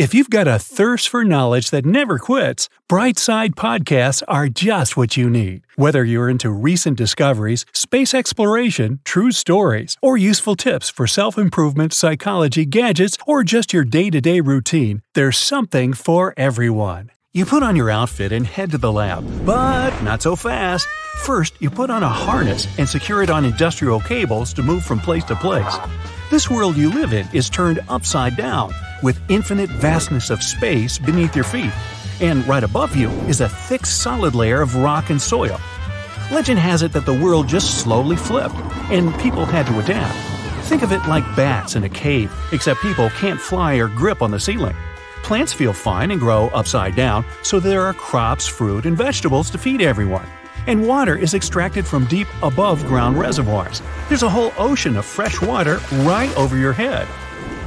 If you've got a thirst for knowledge that never quits, Brightside Podcasts are just what you need. Whether you're into recent discoveries, space exploration, true stories, or useful tips for self improvement, psychology, gadgets, or just your day to day routine, there's something for everyone. You put on your outfit and head to the lab, but not so fast. First, you put on a harness and secure it on industrial cables to move from place to place. This world you live in is turned upside down, with infinite vastness of space beneath your feet. And right above you is a thick solid layer of rock and soil. Legend has it that the world just slowly flipped, and people had to adapt. Think of it like bats in a cave, except people can't fly or grip on the ceiling. Plants feel fine and grow upside down, so there are crops, fruit, and vegetables to feed everyone and water is extracted from deep above ground reservoirs. There's a whole ocean of fresh water right over your head.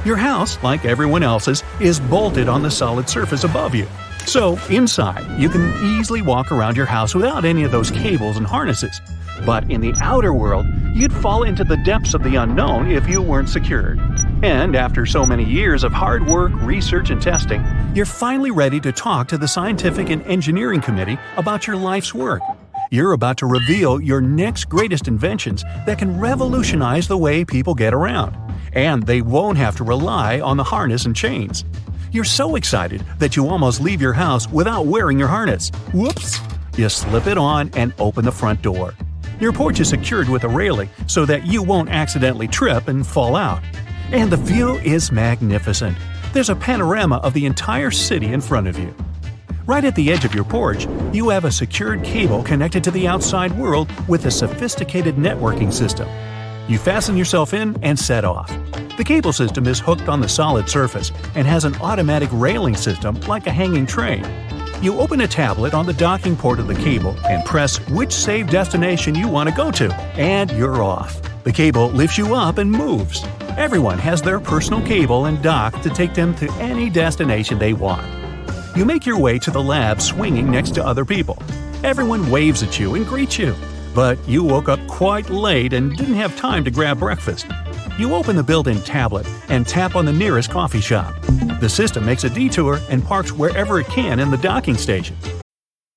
Your house, like everyone else's, is bolted on the solid surface above you. So, inside, you can easily walk around your house without any of those cables and harnesses. But in the outer world, you'd fall into the depths of the unknown if you weren't secured. And after so many years of hard work, research, and testing, you're finally ready to talk to the Scientific and Engineering Committee about your life's work. You're about to reveal your next greatest inventions that can revolutionize the way people get around. And they won't have to rely on the harness and chains. You're so excited that you almost leave your house without wearing your harness. Whoops! You slip it on and open the front door. Your porch is secured with a railing so that you won't accidentally trip and fall out. And the view is magnificent. There's a panorama of the entire city in front of you. Right at the edge of your porch, you have a secured cable connected to the outside world with a sophisticated networking system. You fasten yourself in and set off. The cable system is hooked on the solid surface and has an automatic railing system like a hanging train. You open a tablet on the docking port of the cable and press which save destination you want to go to, and you're off. The cable lifts you up and moves. Everyone has their personal cable and dock to take them to any destination they want. You make your way to the lab swinging next to other people. Everyone waves at you and greets you. But you woke up quite late and didn't have time to grab breakfast. You open the built in tablet and tap on the nearest coffee shop. The system makes a detour and parks wherever it can in the docking station.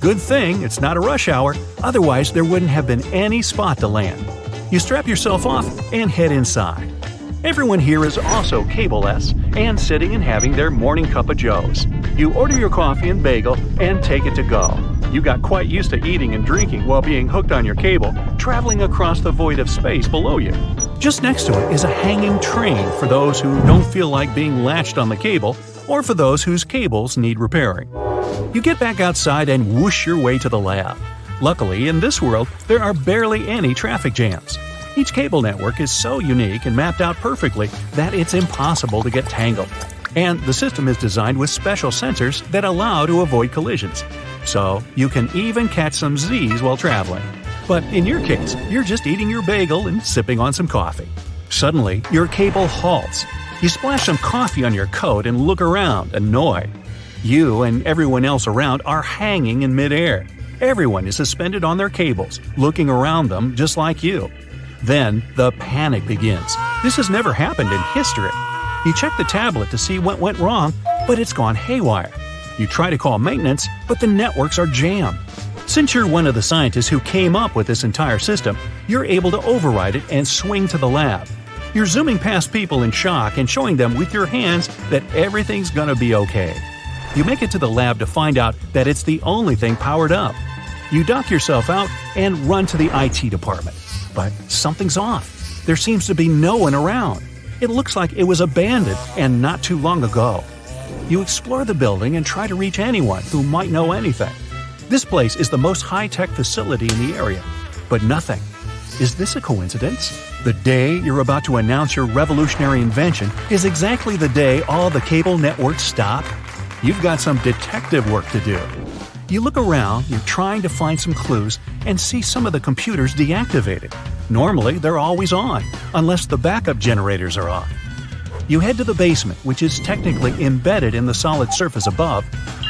Good thing it's not a rush hour, otherwise, there wouldn't have been any spot to land. You strap yourself off and head inside. Everyone here is also cableless and sitting and having their morning cup of joes. You order your coffee and bagel and take it to go. You got quite used to eating and drinking while being hooked on your cable, traveling across the void of space below you. Just next to it is a hanging train for those who don't feel like being latched on the cable or for those whose cables need repairing. You get back outside and whoosh your way to the lab. Luckily, in this world, there are barely any traffic jams. Each cable network is so unique and mapped out perfectly that it's impossible to get tangled. And the system is designed with special sensors that allow to avoid collisions. So you can even catch some Z's while traveling. But in your case, you're just eating your bagel and sipping on some coffee. Suddenly, your cable halts. You splash some coffee on your coat and look around, annoyed. You and everyone else around are hanging in midair. Everyone is suspended on their cables, looking around them just like you. Then the panic begins. This has never happened in history. You check the tablet to see what went wrong, but it's gone haywire. You try to call maintenance, but the networks are jammed. Since you're one of the scientists who came up with this entire system, you're able to override it and swing to the lab. You're zooming past people in shock and showing them with your hands that everything's gonna be okay. You make it to the lab to find out that it's the only thing powered up. You dock yourself out and run to the IT department. But something's off. There seems to be no one around. It looks like it was abandoned and not too long ago. You explore the building and try to reach anyone who might know anything. This place is the most high tech facility in the area, but nothing. Is this a coincidence? The day you're about to announce your revolutionary invention is exactly the day all the cable networks stop? You've got some detective work to do. You look around, you're trying to find some clues, and see some of the computers deactivated. Normally, they're always on, unless the backup generators are off. You head to the basement, which is technically embedded in the solid surface above,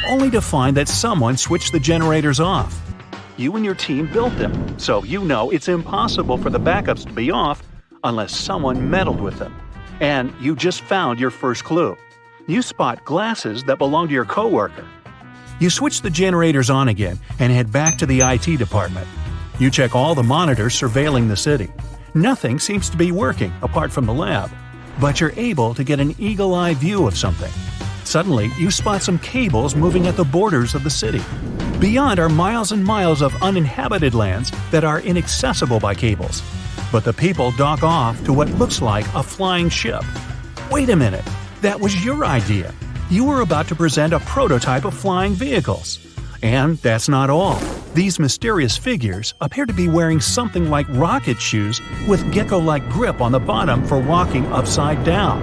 only to find that someone switched the generators off. You and your team built them, so you know it's impossible for the backups to be off unless someone meddled with them. And you just found your first clue. You spot glasses that belong to your coworker. You switch the generators on again and head back to the IT department. You check all the monitors surveilling the city. Nothing seems to be working apart from the lab, but you're able to get an eagle eye view of something. Suddenly, you spot some cables moving at the borders of the city. Beyond are miles and miles of uninhabited lands that are inaccessible by cables. But the people dock off to what looks like a flying ship. Wait a minute, that was your idea you were about to present a prototype of flying vehicles. And that's not all. These mysterious figures appear to be wearing something like rocket shoes with gecko like grip on the bottom for walking upside down.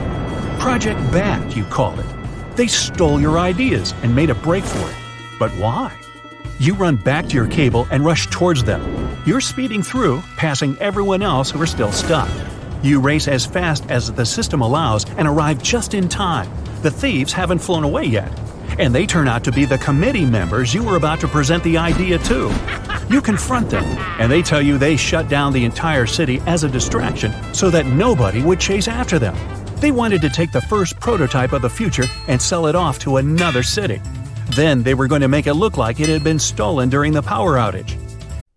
Project Bat, you call it. They stole your ideas and made a break for it. But why? You run back to your cable and rush towards them. You're speeding through, passing everyone else who are still stuck. You race as fast as the system allows and arrive just in time. The thieves haven't flown away yet. And they turn out to be the committee members you were about to present the idea to. You confront them, and they tell you they shut down the entire city as a distraction so that nobody would chase after them. They wanted to take the first prototype of the future and sell it off to another city. Then they were going to make it look like it had been stolen during the power outage.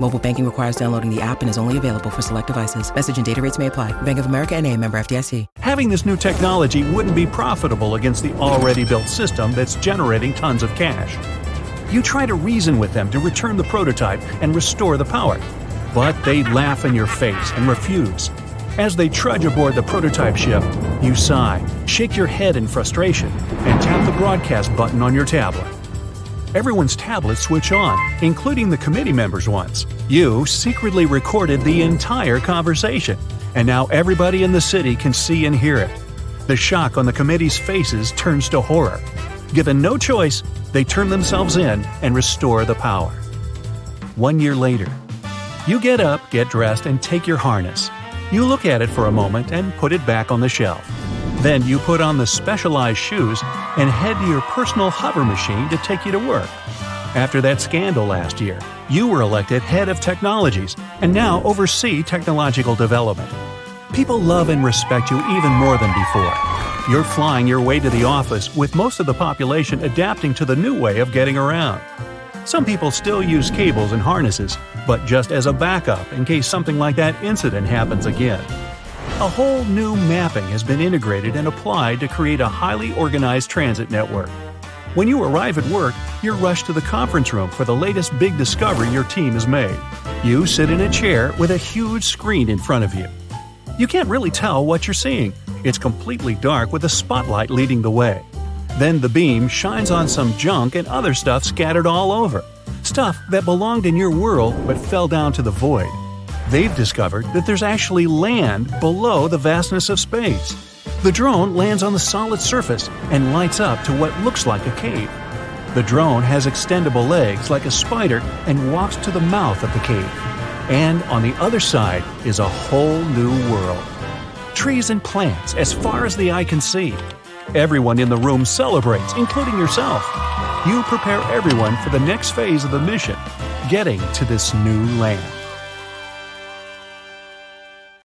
Mobile banking requires downloading the app and is only available for select devices. Message and data rates may apply. Bank of America N.A. member FDIC. Having this new technology wouldn't be profitable against the already built system that's generating tons of cash. You try to reason with them to return the prototype and restore the power, but they laugh in your face and refuse. As they trudge aboard the prototype ship, you sigh, shake your head in frustration, and tap the broadcast button on your tablet. Everyone's tablets switch on, including the committee members' ones. You secretly recorded the entire conversation, and now everybody in the city can see and hear it. The shock on the committee's faces turns to horror. Given no choice, they turn themselves in and restore the power. One year later, you get up, get dressed, and take your harness. You look at it for a moment and put it back on the shelf. Then you put on the specialized shoes and head to your personal hover machine to take you to work. After that scandal last year, you were elected head of technologies and now oversee technological development. People love and respect you even more than before. You're flying your way to the office with most of the population adapting to the new way of getting around. Some people still use cables and harnesses, but just as a backup in case something like that incident happens again. A whole new mapping has been integrated and applied to create a highly organized transit network. When you arrive at work, you're rushed to the conference room for the latest big discovery your team has made. You sit in a chair with a huge screen in front of you. You can't really tell what you're seeing. It's completely dark with a spotlight leading the way. Then the beam shines on some junk and other stuff scattered all over. Stuff that belonged in your world but fell down to the void. They've discovered that there's actually land below the vastness of space. The drone lands on the solid surface and lights up to what looks like a cave. The drone has extendable legs like a spider and walks to the mouth of the cave. And on the other side is a whole new world. Trees and plants as far as the eye can see. Everyone in the room celebrates, including yourself. You prepare everyone for the next phase of the mission getting to this new land.